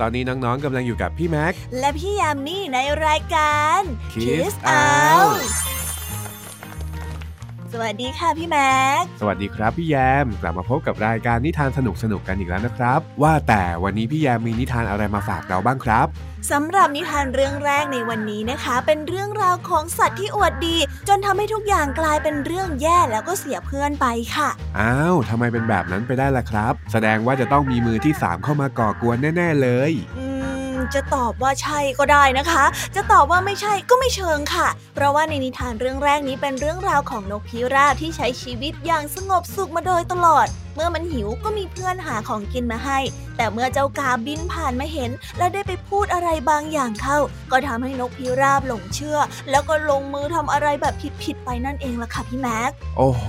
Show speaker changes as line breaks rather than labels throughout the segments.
ตอนนี้น้องๆกำลังอยู่กับพี่แม็ก
และพี่ยามีในรายการ
Kiss
Out ส วัสดีค่ะพี่แม็ก
สวัสดีครับพี่แยม กลับมาพบกับรายการนิทานสนุกๆกันอีกแล้วนะครับ ว่าแต่วันนี้พี่แยมมีนิทานอะไรมาฝากเราบ้างครับ
สำหรับนิทานเรื่องแรกในวันนี้นะคะ เป็นเรื่องราวของสัตว์ที่อวดดี จนทำให้ทุกอย่างกลายเป็นเรื่องแย่แล้วก็เสียเพื่อนไปค่ะ
อ้าวทำไมเป็นแบบนั้นไปได้ล่ะครับ แสดงว่าจะต้องมีมือที่สามเข้ามาก่อกวนแน่ ๆ เลย
อืม จะตอบว่าใช่ก็ได้นะคะ จะตอบว่าไม่ใช่ก็ไม่เชิงค่ะ เพราะว่าในนิทานเรื่องแรกนี้เป็นเรื่องราวของนกพิราบที่ใช้ชีวิตอย่างสงบสุขมาโดยตลอดเมื่อมันหิวก็มีเพื่อนหาของกินมาให้ แต่เมื่อเจ้ากาบินผ่านมาเห็น และได้ไปพูดอะไรบางอย่างเข้า ก็ทำให้นกพิราบหลงเชื่อ แล้วก็ลงมือทำอะไรแบบผิดๆไปนั่นเองล่ะค่ะพี่แม็ก
โอ้โห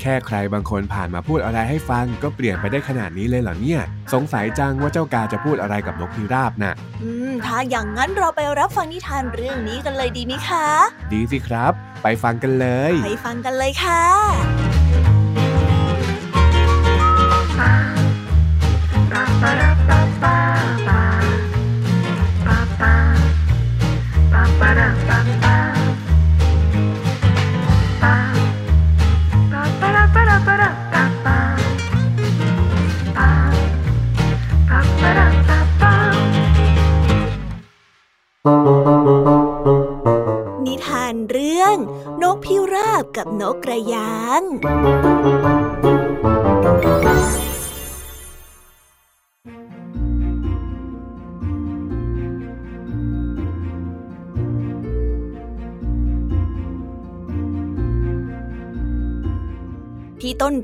แค่ใครบางคนผ่านมาพูดอะไรให้ฟังก็เปลี่ยนไปได้ขนาดนี้เลยเหรอเนี่ย สงสัยจังว่าเจ้ากาจะพูดอะไรกับนกพิราบน่ะ
อืม ถ้าอย่างนั้นเราไปรับฟังนิทานเรื่องนี้กันเลยดีไหมคะ
ดีสิครับ ไปฟังกันเลย
ไปฟังกันเลยค่ะ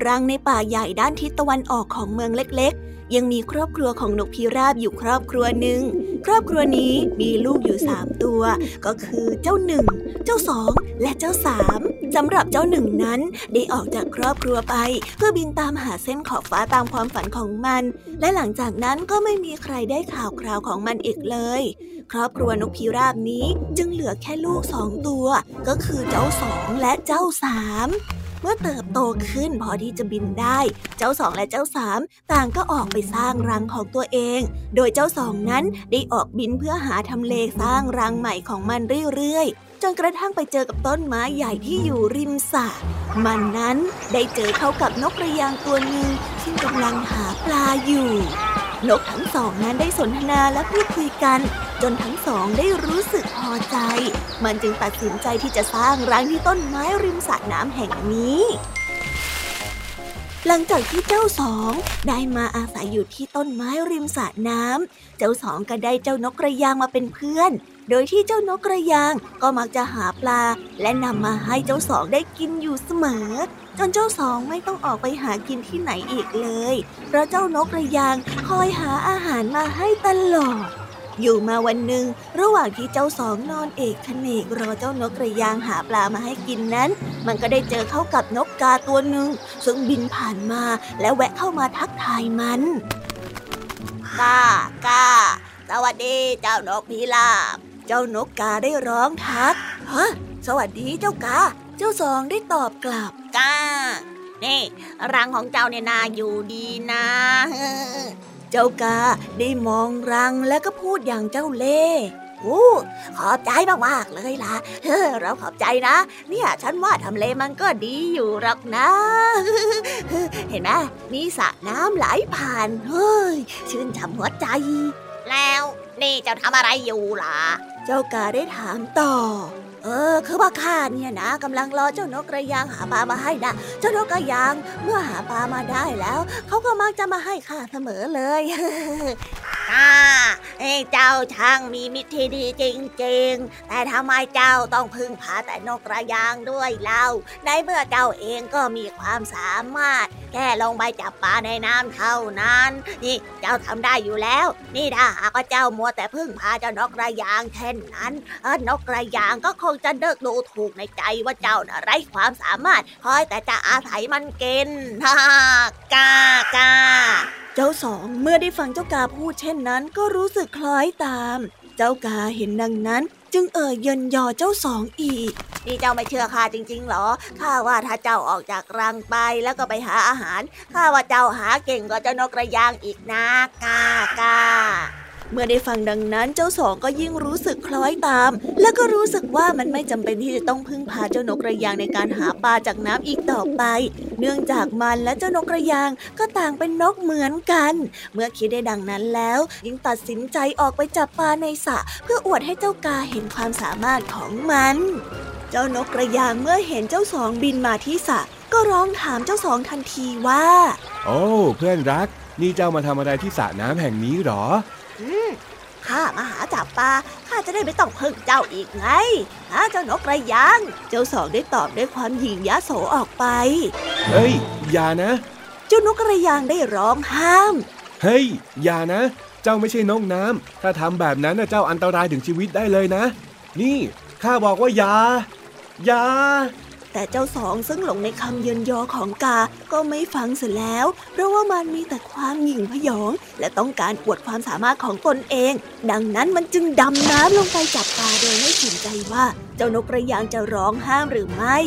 รังในป่าใหญ่ด้านทิศตะวันออกของเมืองเล็กๆ ยังมีครอบครัวของนกพิราบอยู่ครอบครัวหนึ่ง ครอบครัวนี้มีลูกอยู่สามตัว ก็คือเจ้าหนึ่ง เจ้าสอง และเจ้าสามสำหรับเจ้าหนึ่งนั้นได้ออกจากครอบครัวไป เพื่อบินตามหาเส้นขอบฟ้าตามความฝันของมัน และหลังจากนั้นก็ไม่มีใครได้ข่าวคราวของมันอีกเลย ครอบครัวนกพิราบนี้จึงเหลือแค่ลูกสองตัว ก็คือเจ้าสองและเจ้าสาม เมื่อเติบโตขึ้นพอที่จะบินได้ เจ้าสองและเจ้าสามต่างก็ออกไปสร้างรังของตัวเอง โดยเจ้าสองนั้นได้ออกบินเพื่อหาทำเลสร้างรังใหม่ของมันเรื่อยๆ จนกระทั่งไปเจอกับต้นไม้ใหญ่ที่อยู่ริมสระมันนั้นได้เจอเข้ากับนกกระยางตัวหนึ่งซึ่งกำลังหาปลาอยู่ นกทั้งสองนั้นได้สนทนาและพูดคุยกัน จนทั้งสองได้รู้สึกพอใจ มันจึงตัดสินใจที่จะสร้างรังที่ต้นไม้ริมสระน้ำแห่งนี้ หลังจากที่เจ้าสองได้มาอาศัยอยู่ที่ต้นไม้ริมสระน้ำเจ้าสองก็ได้เจ้านกกระยางมาเป็นเพื่อน โดยที่เจ้านกกระยางก็มักจะหาปลา และนำมาให้เจ้าสองได้กินอยู่เสมอ จนเจ้าสองไม่ต้องออกไปหากินที่ไหนอีกเลย เพราะเจ้านกกระยางคอยหาอาหารมาให้ตลอด อยู่มาวันหนึ่ง ระหว่างที่เจ้าสองนอนเอกขเนกรอเจ้านกกระยางหาปลามาให้กินนั้น มันก็ได้เจอเข้ากับนกกาตัวหนึ่งซึ่งบินผ่านมาและแวะเข้ามาทักทายมันกากาสวัสดีเจ้านกพิราบ เจ้านกกาได้ร้องทักฮะสวัสดีเจ้ากา เจ้าสองได้ตอบกลับ
กานี่รังของเจ้าเนี่ยนาอยู่ดีนะ
เจ้ากาได้มองรังแล้วก็พูดอย่างเจ้าเล่ห์
โอ้ขอบใจมากๆเลยล่ะเฮ้อเราขอบใจนะ เนี่ยฉันว่าทำเลมันก็ดีอยู่หรอกนะ เห็นไหมมีสระน้ำไหลผ่าน เฮ้ย ชื่นช่ำหัวใจ แล้ว นี่เจ้าทำอะไรอยู่ล่ะ
เจ้ากาได้ถามต่อ
เออ คือว่าข้าเนี่ยนะกำลังรอเจ้านกกระยางหาปลามาให้นะเจ้านกกระยางเมื่อหาปลามาได้แล้ว เขาก็มักจะมาให้ข้าเสมอเลย ข้าเอ้เจ้าช่างมีมิตรที่ดีจริงๆ แต่ทำไมเจ้าต้องพึ่งพาแต่นกกระยางด้วยเล่า ในเมื่อเจ้าเองก็มีความสามารถ แค่ลงไปจับปลาในน้ำเท่านั้น นี่เจ้าทำได้อยู่แล้ว นี่ถ้าหากว่าเจ้ามัวแต่พึ่งพาเจ้านกกระยางเช่นนั้นเออนกกระยางก็คงจะเลิกดูถูกในใจว่าเจ้าน่ะไร้ความสามารถคอยแต่จะอาศัยมันกินฮ่ากากา
จ้าสองเมื่อได้ฟังเจ้ากาพูดเช่นนั้นก็รู้สึกคล้อยตาม เจ้ากาเห็นดังนั้น จึงเอ่ยเยินยอเจ้าสองอีก
นี่เจ้าไม่เชื่อข้าจริงๆหรอ ข้าว่าถ้าเจ้าออกจากรังไปแล้วก็ไปหาอาหาร ข้าว่าเจ้าหาเก่งกว่าเจ้านกกระยางอีกนะกากา
เมื่อได้ฟังดังนั้นเจ้าสองก็ยิ่งรู้สึกคล้อยตาม และก็รู้สึกว่ามันไม่จำเป็นที่จะต้องพึ่งพาเจ้านกกระยางในการหาปลาจากน้ำอีกต่อไป เนื่องจากมันและเจ้านกกระยางก็ต่างเป็นนกเหมือนกัน เมื่อคิดได้ดังนั้นแล้วยิ่งตัดสินใจออกไปจับปลาในสระเพื่ออวดให้เจ้ากาเห็นความสามารถของมัน เจ้านกกระยางเมื่อเห็นเจ้าสองบินมาที่สระก็ร้องถามเจ้าสองทันทีว่า
โอ้ เพื่อนรัก นี่เจ้ามาทำอะไรที่สระน้ำแห่งนี้หรอ
ข้ามาหาจับปลาข้าจะได้ไม่ต้องพึ่งเจ้าอีกไงฮะเจ้านกกระยาง
เจ้าสองได้ตอบด้วยความหยิ่งยโสออกไป
เฮ้ย อย่านะ
เจ้านกกระยางได้ร้องห้าม
เฮ้ย อย่านะ เจ้าไม่ใช่นกน้ำถ้าทำแบบนั้นเจ้าอันตรายถึงชีวิตได้เลยนะ นี่ข้าบอกว่าอย่าอย่า
แต่เจ้าสองซึ่งหลงในคำเยินยอของกา ก็ไม่ฟังเสียแล้ว เพราะว่ามันมีแต่ความหยิ่งพยอง และต้องการอวดความสามารถของตนเอง ดังนั้นมันจึงดำน้ำลงไปจับปลาโดยไม่สนใจว่าเจ้านกกระยางจะร้องห้ามหรือไม่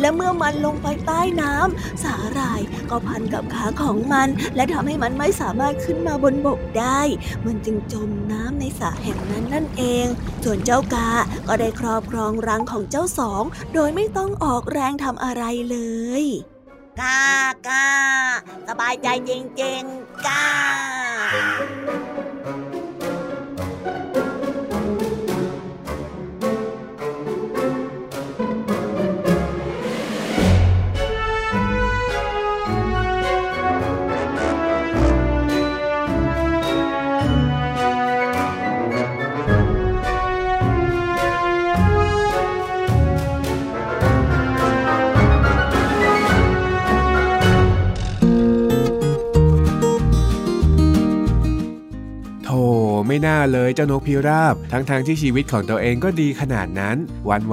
และเมื่อมันลงไปใต้น้ำสาหร่ายก็พันกับขาของมัน และทำให้มันไม่สามารถขึ้นมาบนบกได้ มันจึงจมน้ำในสระแห่งนั้นนั่นเอง ส่วนเจ้ากา ก็ได้ครอบครองรังของเจ้าสอง โดยไม่ต้องออกแรงทำอะไรเลย
กากาสบายใจจริงๆกา
เลยเจ้านกพิราบ ทั้งๆทที่ชีวิตของตัวเองก็ดีขนาดนั้น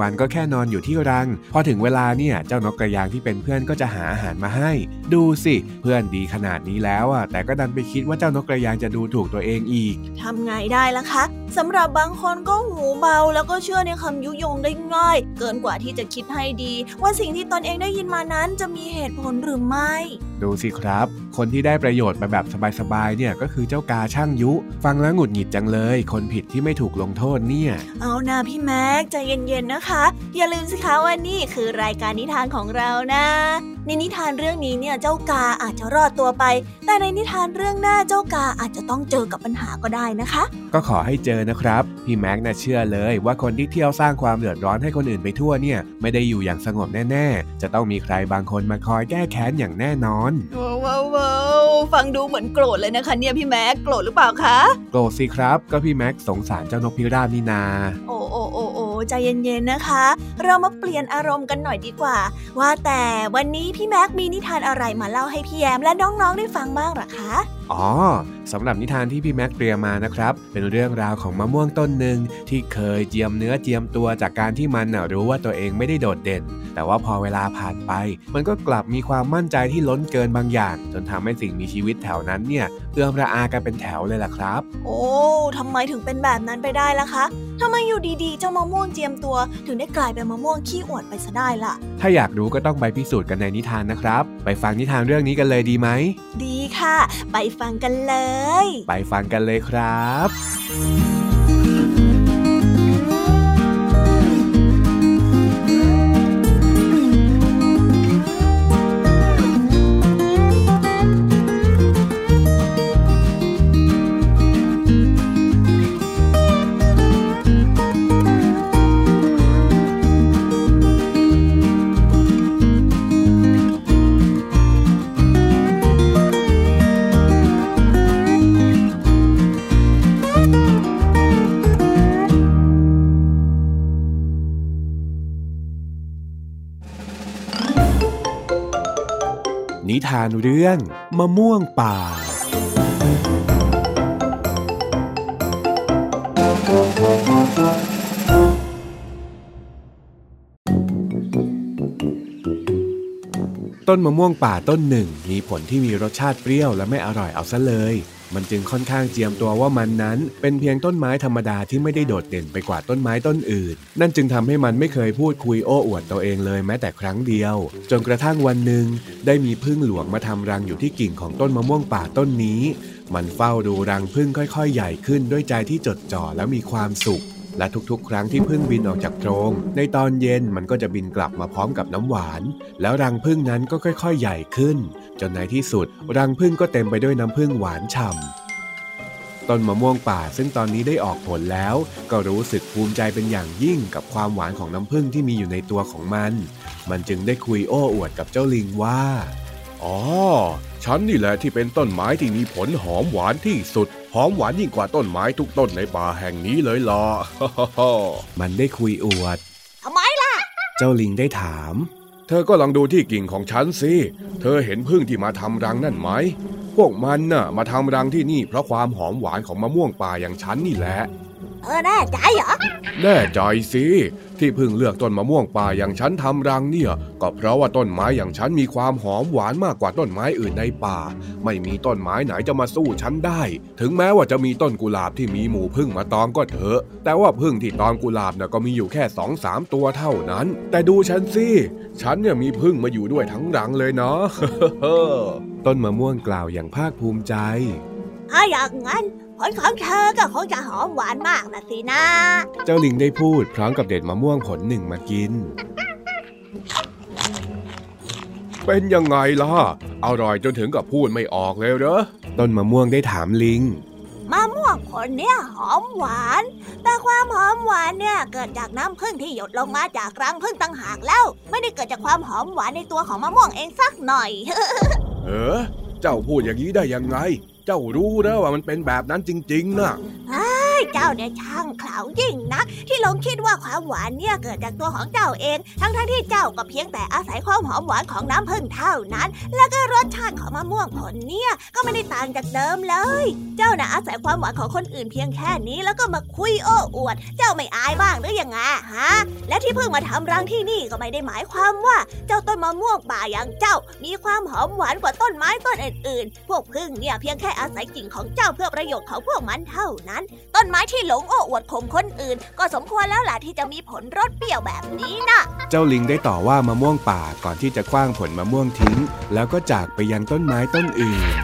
วันๆก็แค่นอนอยู่ที่รัง พอถึงเวลาเนี่ยเจ้านกกระยางที่เป็นเพื่อนก็จะหาอาหารมาให้ ดูสิเพื่อนดีขนาดนี้แล้วอะแต่ก็ดันไปคิดว่าเจ้านกกระยางจะดูถูกตัวเองอีก
ทำไงได้ล่ะคะ สำหรับบางคนก็หูเบา แล้วก็เชื่อในคำยุยงได้ง่าย เกินกว่าที่จะคิดให้ดี ว่าสิ่งที่ตนเองได้ยินมานั้นจะมีเหตุผลหรือไม่
ดูสิครับ คนที่ได้ประโยชน์มาแบบสบายๆเนี่ยก็คือเจ้ากาช่างยุ ฟังแล้วหงุดหงิดจังเลย คนผิดที่ไม่ถูกลงโทษเนี่ย
เอานาพี่แม็กใจเย็นๆนะคะ อย่าลืมสิคะว่านี่คือรายการนิทานของเรานะในนิทานเรื่องนี้เนี่ยเจ้ากาอาจจะรอดตัวไป แต่ในนิทานเรื่องหน้าเจ้ากาอาจจะต้องเจอกับปัญหาก็ได้นะคะ
ก็ขอให้เจอนะครับ พี่แม็กน่ะเชื่อเลยว่าคนที่เที่ยวสร้างความเดือดร้อนให้คนอื่นไปทั่วเนี่ยไม่ได้อยู่อย่างสงบแน่ๆ จะต้องมีใครบางคนมาคอยแก้แค้นอย่างแน่นอน
ว้าวว้าวฟังดูเหมือนโกรธเลยนะคะเนี่ยพี่แม็กโกรธหรือเปล่าคะ
โกรธสิครับ ก็พี่แม็กสงสารเจ้านกพิราบนี่นา
โอ้โอ้โอ้โอ้ใจเย็นๆนะคะ เรามาเปลี่ยนอารมณ์กันหน่อยดีกว่า ว่าแต่วันนี้พี่แม็กมีนิทานอะไรมาเล่าให้พี่แยมและน้องๆได้ฟังบ้างหรอคะ
อ๋อสำหรับนิทานที่พี่แม็กเตรียมมานะครับ เป็นเรื่องราวของมะม่วงต้นหนึ่งที่เคยเจียมเนื้อเจียมตัวจากการที่มันรู้ว่าตัวเองไม่ได้โดดเด่น แต่ว่าพอเวลาผ่านไป มันก็กลับมีความมั่นใจที่ล้นเกินบางอย่าง จนทำให้สิ่งมีชีวิตแถวนั้นเนี่ยเอื้อมระอากันเป็นแถวเลยล่ะครับ
โอ้ทำไมถึงเป็นแบบนั้นไปได้ล่ะคะทำไมอยู่ดีๆ เจ้ามะม่วงเจียมตัว ถึงได้กลายเป็นมะม่วงขี้อวดไปซะได้ล่ะ
ถ้าอยากรู้ก็ต้องไปพิสูจน์กันในนิทานนะครับ ไปฟังนิทานเรื่องนี้กันเลยดีไหม
ดีค่ะ ไปฟังกันเลย
ไปฟังกันเลยครับิทานเรื่องมะม่วงป่า ต้นมะม่วงป่าต้นหนึ่ง มีผลที่มีรสชาติเปรี้ยวและไม่อร่อยเอาซะเลย มันจึงค่อนข้างเจียมตัวว่ามันนั้น เป็นเพียงต้นไม้ธรรมดาที่ไม่ได้โดดเด่นไปกว่าต้นไม้ต้นอื่น นั่นจึงทำให้มันไม่เคยพูดคุยโอ้อวดตัวเองเลยแม้แต่ครั้งเดียว จนกระทั่งวันหนึ่ง ได้มีพึ่งหลวงมาทำรังอยู่ที่กิ่งของต้นมะม่วงป่าต้นนี้ มันเฝ้าดูรังพึ่งค่อยๆ ใหญ่ขึ้นด้วยใจที่จดจ่อและมีความสุข และทุกๆ ครั้งที่พึ่งบินออกจากโพรง ในตอนเย็นมันก็จะบินกลับมาพร้อมกับน้ำหวาน แล้วรังพึ่งนั้นก็ค่อย ๆ ใหญ่ขึ้น จนในที่สุด รังพึ่งก็เต็มไปด้วยน้ำพึ่งหวานฉ่ำต้นมะม่วงป่าซึ่งตอนนี้ได้ออกผลแล้ว ก็รู้สึกภูมิใจเป็นอย่างยิ่งกับความหวานของน้ำพึ่งที่มีอยู่ในตัวของมัน มันจึงได้คุยโอ้อวดกับเจ้าลิงว่า
อ๋อฉันนี่แหละที่เป็นต้นไม้ที่มีผลหอมหวานที่สุด หอมหวานยิ่งกว่าต้นไม้ทุกต้นในป่าแห่งนี้เลยล่ะ
มันได้คุยอวด
ทำไมล่ะ
เจ้าลิงได้ถาม
เธอก็ลองดูที่กิ่งของฉันสิ เธอเห็นพึ่งที่มาทำรังนั่นไหมพวกมันน่ะมาทำรังที่นี่เพราะความหอมหวานของมะม่วงป่าอย่างฉันนี่แหละ
เออแน่ใจเหรอ
แน่ใจสิ ที่เพิ่งเลือกต้นมะม่วงป่าอย่างฉันทำรังเนี่ย ก็เพราะว่าต้นไม้อย่างฉันมีความหอมหวานมากกว่าต้นไม้อื่นในป่า ไม่มีต้นไม้ไหนจะมาสู้ฉันได้ ถึงแม้ว่าจะมีต้นกุหลาบที่มีหมู่พึ่งมาตอมก็เถอะ แต่ว่าพึ่งที่ตอมกุหลาบน่ะก็มีอยู่แค่สองสามตัวเท่านั้น แต่ดูฉันสิ ฉันเนี่ยมีพึ่งมาอยู่ด้วยทั้งรังเลยเนาะ
ต้นมะม่วงกล่าวอย่างภาคภูมิใจ
ถ้าอย่างนั้นผลของเธอก็คงจะหอมหวานมากนะสินะ
เจ้าลิงได้พูดพร้อมกับเด็ดมะม่วงผลหนึ่งมากิน
เป็นยังไงล่ะ อร่อยจนถึงกับพูดไม่ออกเลยเหรอ
ต้นมะม่วงได้ถามลิง
มะม่วงผลเนี่ยหอมหวาน แต่ความหอมหวานเนี่ยเกิดจากน้ำผึ้งที่หยดลงมาจากรังผึ้งต่างหากแล้ว ไม่ได้เกิดจากความหอมหวานในตัวของมะม่วงเองสักหน่อย
เออ เจ้าพูดอย่างนี้ได้ยังไง เจ้ารู้นะว่ามันเป็นแบบนั้นจริง ๆนะ
เจ้าเนี่ยช่างเขลายิ่งนัก ที่หลงคิดว่าความหวานเนี่ยเกิดจากตัวของเจ้าเอง ทั้งๆทที่เจ้าก็เพียงแต่อาศัยความหอมหวานของน้ำผึ้งเท่านั้น แล้วก็รสชาติของมะม่วงผลเนี่ยก็ไม่ได้ต่างจากเดิมเลย เจ้าน่ะอาศัยความหวานของคนอื่นเพียงแค่นี้แล้วก็มาคุยโอ้อวด เจ้าไม่อายบ้างหรือยังไงฮะ และที่เพิ่งมาทำรังที่นี่ก็ไม่ได้หมายความว่า เจ้าต้นมะม่วงป่าอย่างเจ้า มีความหอมหวานกว่าต้นไม้ต้นอื่นๆ พวกพึ่งเนี่ยเพียงแค่อาศัยกิ่งของเจ้าเพื่อประโยชน์ของพวกมันเท่านั้น ต้นไม้ที่หลงโอ้อวดข่มคนอื่น ก็สมควรแล้วล่ะที่จะมีผลรสเปรี้ยวแบบนี้นะ
เจ้าลิงได้ต่อว่ามะม่วงป่าก่อนที่จะคว้างผลมะม่วงทิ้ง แล้วก็จากไปยังต้นไม้ต้นอื่น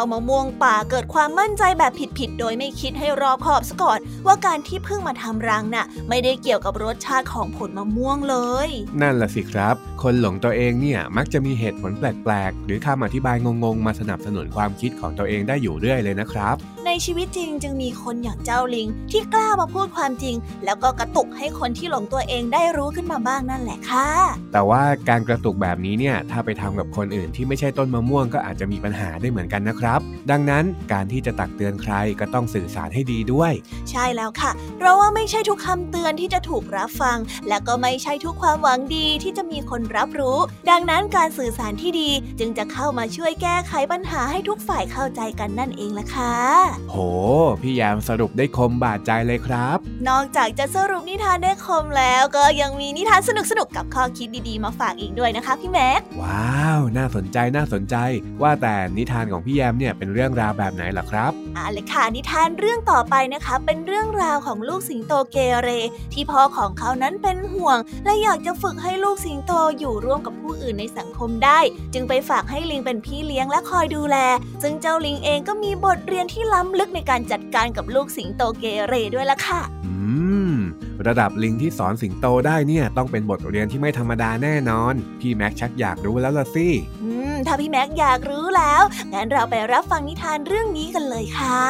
จ้ามะม่วงป่าเกิดความมั่นใจแบบผิดๆ โดยไม่คิดให้รอบคอบซะก่อนว่าการที่เพิ่งมาทำรังน่ะ ไม่ได้เกี่ยวกับรสชาติของผลมะม่วงเลย
นั่นล่ะสิครับ คนหลงตัวเองเนี่ยมักจะมีเหตุผลแปลกๆ หรือคำอธิบายงงๆ มาสนับสนุนความคิดของตัวเองได้อยู่เรื่อยเลยนะครับ
ในชีวิตจริงจึงมีคนอย่างเจ้าลิง ที่กล้ามาพูดความจริง แล้วก็กระตุกให้คนที่หลงตัวเองได้รู้ขึ้นมาบ้างนั่นแหละค่ะ
แต่ว่าการกระตุกแบบนี้เนี่ยถ้าไปทำกับคนอื่นที่ไม่ใช่ต้นมะม่วงก็อาจจะมีปัญหาได้เหมือนกันนะครับ ดังนั้นการที่จะตักเตือนใครก็ต้องสื่อสารให้ดีด้วย
ใช่แล้วค่ะ เพราะว่าไม่ใช่ทุกคำเตือนที่จะถูกรับฟัง และก็ไม่ใช่ทุกความหวังดีที่จะมีคนรับรู้ ดังนั้นการสื่อสารที่ดีจึงจะเข้ามาช่วยแก้ไขปัญหาให้ทุกฝ่ายเข้าใจกันนั่นเองล่ะค่ะ
โห พี่แยมสรุปได้คมบาดใจเลยครับ
นอกจากจะสรุปนิทานได้คมแล้วก็ยังมีนิทานสนุกๆกับข้อคิดดีๆ มาฝากอีกด้วยนะคะพี่แม็ก
ว้าว น่าสนใจน่าสนใจ ว่าแต่นิทานของพี่แยมเนี่ยเป็นเรื่องราวแบบไหนล่ะครับ
อ่าเลยค่ะนิทานเรื่องต่อไปนะคะ เป็นเรื่องราวของลูกสิงโตเกเร ที่พ่อของเขานั้นเป็นห่วง และอยากจะฝึกให้ลูกสิงโตอยู่ร่วมกับผู้อื่นในสังคมได้ จึงไปฝากให้ลิงเป็นพี่เลี้ยงและคอยดูแล ซึ่งเจ้าลิงเองก็มีบทเรียนที่ล้ำลึกในการจัดการกับลูกสิงโตเกเรด้วยล่ะค่ะ
อืมระดับลิงที่สอนสิงโตได้เนี่ยต้องเป็นบทเรียนที่ไม่ธรรมดาแน่นอน พี่แม็กชักอยากรู้แล้วล่ะสิ
อืมถ้าพี่แม็กอยากรู้แล้วงั้นเราไปรับฟังนิทานเรื่องนี้กันเลยค่ะ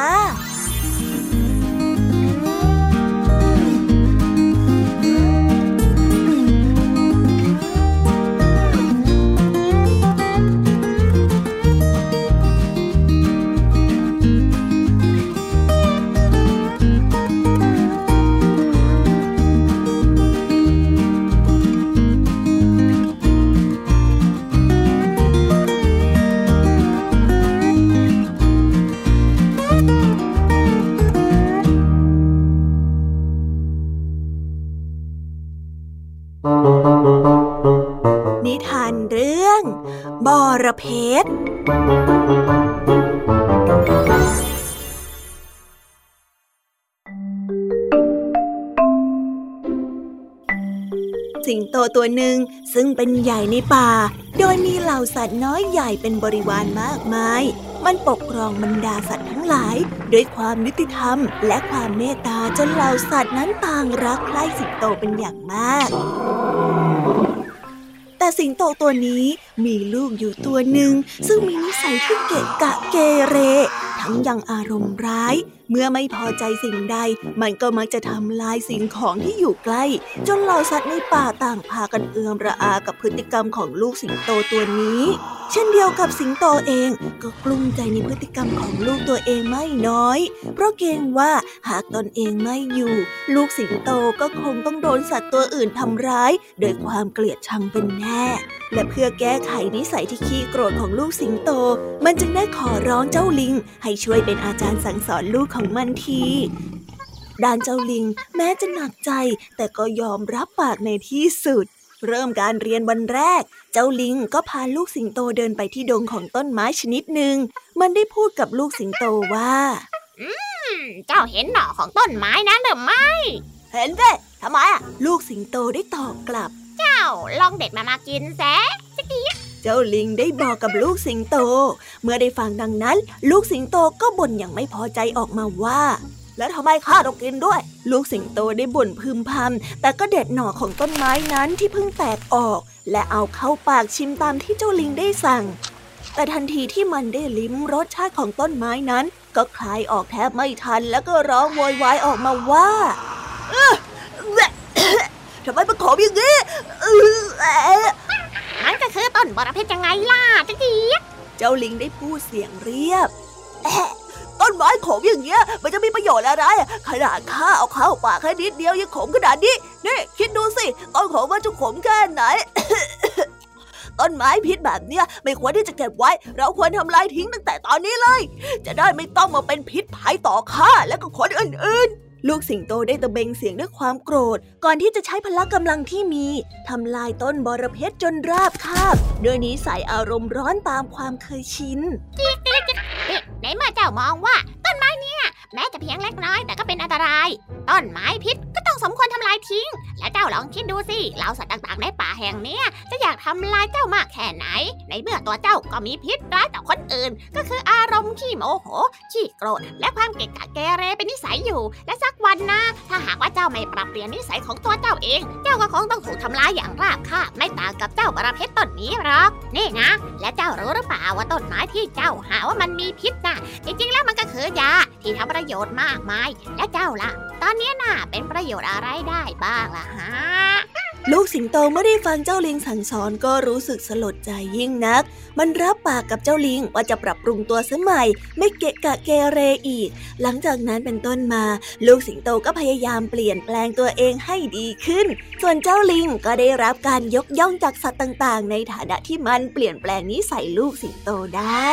สิงโตตัวหนึ่งซึ่งเป็นใหญ่ในป่า โดยมีเหล่าสัตว์น้อยใหญ่เป็นบริวารมากมาย มันปกครองบรรดาสัตว์ทั้งหลาย ด้วยความยุติธรรม และความเมตตาจนเหล่าสัตว์นั้นต่างรักใคร่สิงโตเป็นอย่างมากแต่สิงโตตัวนี้มีลูกอยู่ตัวหนึ่ง ซึ่งมีนิสัยที่เกะกะเกเร ทั้งยังอารมณ์ร้าย เมื่อไม่พอใจสิ่งใด มันก็มักจะทำลายสิ่งของที่อยู่ใกล้ จนเหล่าสัตว์ในป่าต่างพากันเอือมระอากับพฤติกรรมของลูกสิงโตตัวนี้ เช่นเดียวกับสิงโตเองก็กลุ้มใจในพฤติกรรมของลูกตัวเองไม่น้อย เพราะเกรงว่าหากตนเองไม่อยู่ ลูกสิงโตก็คงต้องโดนสัตว์ตัวอื่นทำร้าย โดยความเกลียดชังเป็นแน่และเพื่อแก้ไขนิสัยที่ขี้โกรธของลูกสิงโต มันจึงได้ขอร้องเจ้าลิง ให้ช่วยเป็นอาจารย์สั่งสอนลูกของมันทีด้านเจ้าลิงแม้จะหนักใจ แต่ก็ยอมรับปากในที่สุด เริ่มการเรียนวันแรก เจ้าลิงก็พาลูกสิงโตเดินไปที่ดงของต้นไม้ชนิดหนึ่ง มันได้พูดกับลูกสิงโตว่า
อืม เจ้าเห็นหน่อของต้นไม้นั้นหรือไม่
เห็นสิทำไมอะ ลูกสิงโตได้ตอบกลับ
เจ้าลองเด็ดมามากินแสสักที
เจ้าลิงได้บอกกับลูกสิงโต เมื่อได้ฟังดังนั้น ลูกสิงโตก็บ่นอย่างไม่พอใจออกมาว่า แล้วทำไมข้าต้องกินด้วย ลูกสิงโตได้บ่นพึมพำแต่ก็เด็ดหน่อของต้นไม้นั้นที่เพิ่งแตกออก และเอาเข้าปากชิมตามที่เจ้าลิงได้สั่ง แต่ทันทีที่มันได้ลิ้มรสชาติของต้นไม้นั้น ก็คลายออกแทบไม่ทัน แล้วก็ร้องโวยวายออกมาว่าทำไมมันขมอย่างนี้
ต้นบรเพชรยังไงล่ะจ๊จี
เจ้าลิงได้พูดเสียงเรียบต้นไม้ขมอย่างเงี้ย มันจะมีประโยชน์อะไร ขนาดข้าเอาเข้าปากแค่นิดเดียวยังขมขนาดนี้นี่คิดดูสิต้นของมันจะขมแค่ไหน ต้นไม้พิษแบบเนี้ยไม่ควรที่จะเก็บไว้ เราควรทำลายทิ้งตั้งแต่ตอนนี้เลย จะได้ไม่ต้องมาเป็นพิษภัยต่อข้าและก็คนอื่นๆ ลูกสิงโตได้ตะเบงเสียงด้วยความโกรธ ก่อนที่จะใช้พละกำลังที่มีทำลายต้นบอระเพ็ดจนราบคาบด้วยนิสัยอารมณ์ร้อนตามความเคยชิน
ไหนเมื่อเจ้ามองว่าต้นไม้เนี่ย แม้จะเพียงเล็กน้อยแต่ก็เป็นอันตราย ต้นไม้พิษก็ต้องสมควรทำลายทิ้ง และเจ้าลองคิดดูสิเหล่าสัตว์ต่างๆในป่าแห่งนี้จะอยากทำลายเจ้ามากแค่ไหน ในเมื่อตัวเจ้าก็มีพิษร้ายต่อคนอื่น ก็คืออารมณ์ขี้โมโห ขี้โกรธ และความเกะกะเกเรเป็นนิสัยอยู่ และสักวันนะถ้าหากว่าเจ้าไม่ปรับเปลี่ยนนิสัยของตัวเจ้าเอง เจ้าก็คงต้องถูกทำลายอย่างราบคาบไม่ต่างกับเจ้าบระเพชรต้นนี้หรอกนี่นะ และเจ้ารู้หรือเปล่าว่าต้นไม้ที่เจ้าหาว่ามันมีพิษนะจริงๆแล้วมันก็คือยาที่ทำประโยชน์มากมาย และเจ้าล่ะ ตอนนี้น่ะเป็นประโยชน์อะไรได้บ้างล่ะฮะ
ลูกสิงโตเมื่อได้ฟังเจ้าลิงสั่งสอนก็รู้สึกสลดใจยิ่งนัก มันรับปากกับเจ้าลิงว่าจะปรับปรุงตัวสมัยไม่เกะกะเกเรอีก หลังจากนั้นเป็นต้นมา ลูกสิงโตก็พยายามเปลี่ยนแปลงตัวเองให้ดีขึ้น ส่วนเจ้าลิงก็ได้รับการยกย่องจากสัตว์ต่าง ๆ ในฐานะที่มันเปลี่ยนแปลงนิสัยลูกสิงโตได้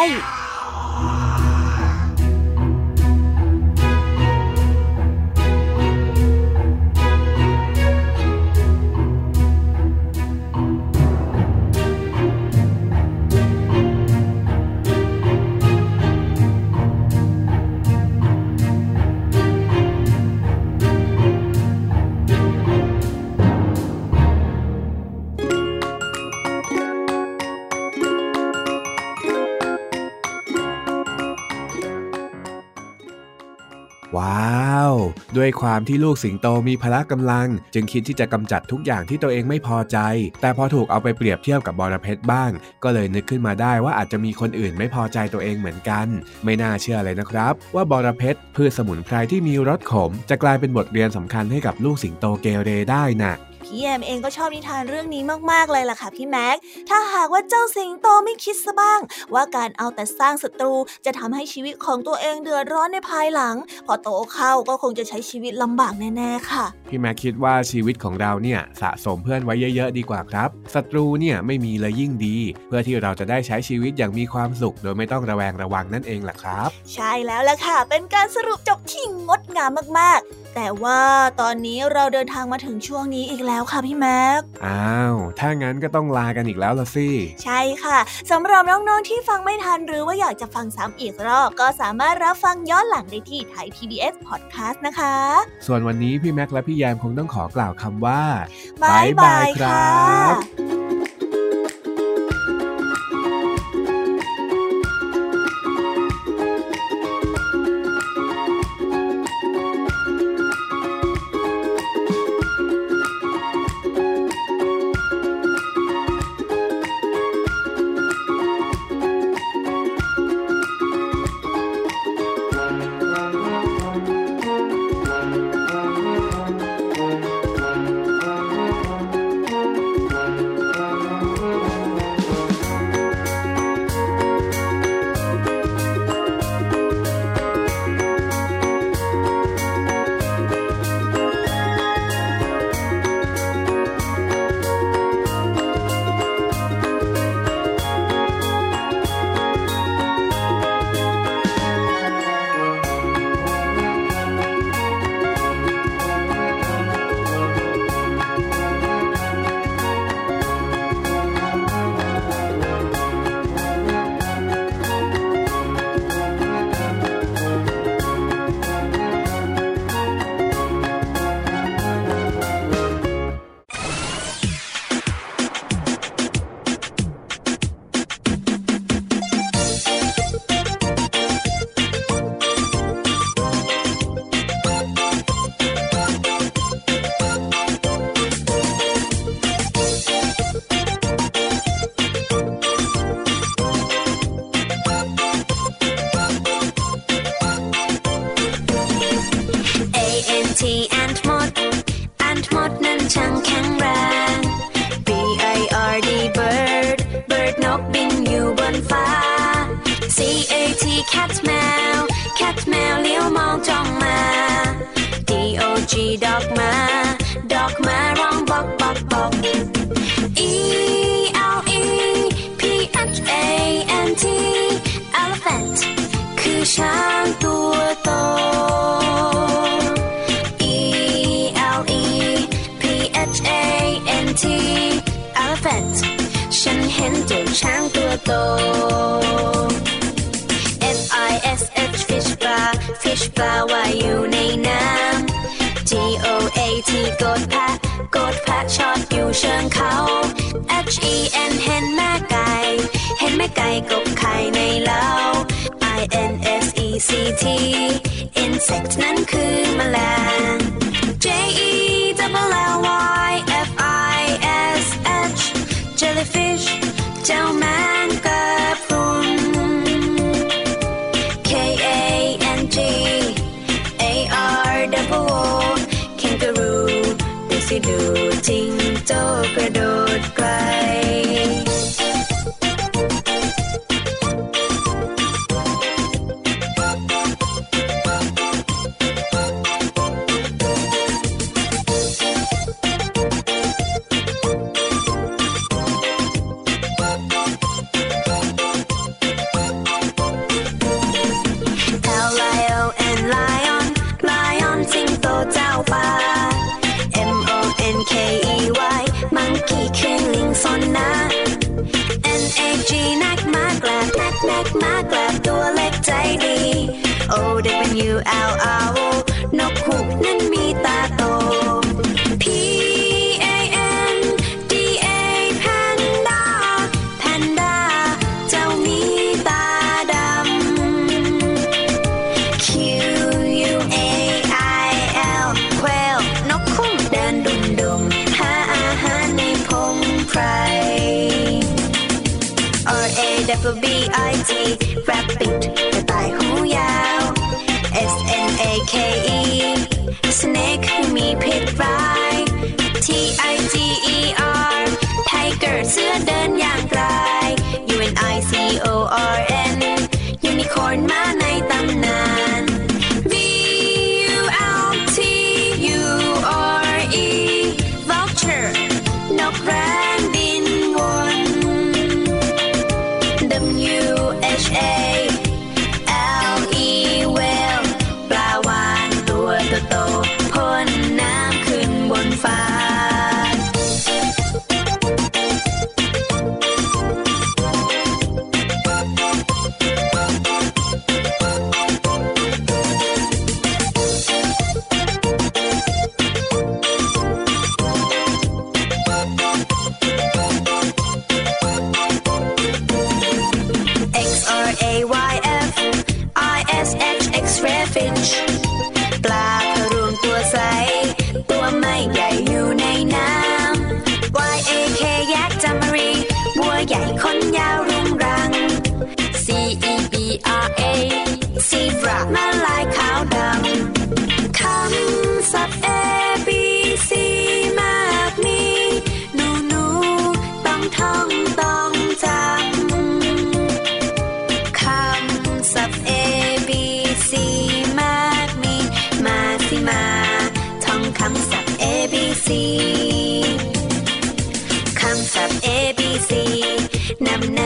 ด้วยความที่ลูกสิงโตมีพละกำลัง จึงคิดที่จะกำจัดทุกอย่างที่ตัวเองไม่พอใจ แต่พอถูกเอาไปเปรียบเทียบกับบอระเพ็ดบ้าง ก็เลยนึกขึ้นมาได้ว่าอาจจะมีคนอื่นไม่พอใจตัวเองเหมือนกัน ไม่น่าเชื่อเลยนะครับ ว่าบอระเพ็ดพืชสมุนไพรที่มีรสขม จะกลายเป็นบทเรียนสำคัญให้กับลูกสิงโตเกเรได้นะ่ะ
พี่แอมเองก็ชอบนิทานเรื่องนี้มากๆเลยล่ะค่ะพี่แม็ก ถ้าหากว่าเจ้าสิงโตไม่คิดซะบ้าง ว่าการเอาแต่สร้างศัตรูจะทำให้ชีวิตของตัวเองเดือดร้อนในภายหลัง พอโตเข้าก็คงจะใช้ชีวิตลำบากแน่ๆค่ะ
พี่แม็กคิดว่าชีวิตของเราเนี่ยสะสมเพื่อนไว้เยอะๆดีกว่าครับศัตรูเนี่ยไม่มีเลยยิ่งดี เพื่อที่เราจะได้ใช้ชีวิตอย่างมีความสุข โดยไม่ต้องระแวงระวังนั่นเองแหละครับ
ใช่แล้วล่ะค่ะ เป็นการสรุปจบที่งดงามมากๆ แต่ว่าตอนนี้เราเดินทางมาถึงช่วงนี้อีกแล้วค่ะพี่แม็ก
อ้าว ถ้างั้นก็ต้องลากันอีกแล้วละสิ
ใช่ค่ะสำหรับน้องๆที่ฟังไม่ทันหรือว่าอยากจะฟังซ้ำอีกรอบ ก็สามารถรับฟังย้อนหลังได้ที่ไทย PBS Podcast นะคะ
ส่วนวันนี้พี่แม็กและพี่แยมคงต้องขอกล่าวคำว่า
บายบายครับ โต F I S H fish bar fish ว่ายูในน้ำ G O A T กดแพะกดแพะชอตอยู่เชิงเขา H E N เห็นแม่ไก่ เห็นแม่ไก่กบไข่ในเล้า I N S E C T insect นั้นคือแมลง J E double L Y F I S H jellyfish เจ้าแมงกะพรุน K A N G A R W O Kangaroo ดูสิดูจิงโจกระโดดไกล rap beat.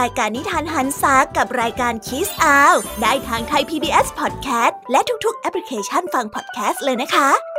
รายการนิทานหันซากับรายการคิสอาวได้ทางไทย PBS Podcast และทุกๆ แอปพลิเคชันฟังพอดแคสต์เลยนะคะ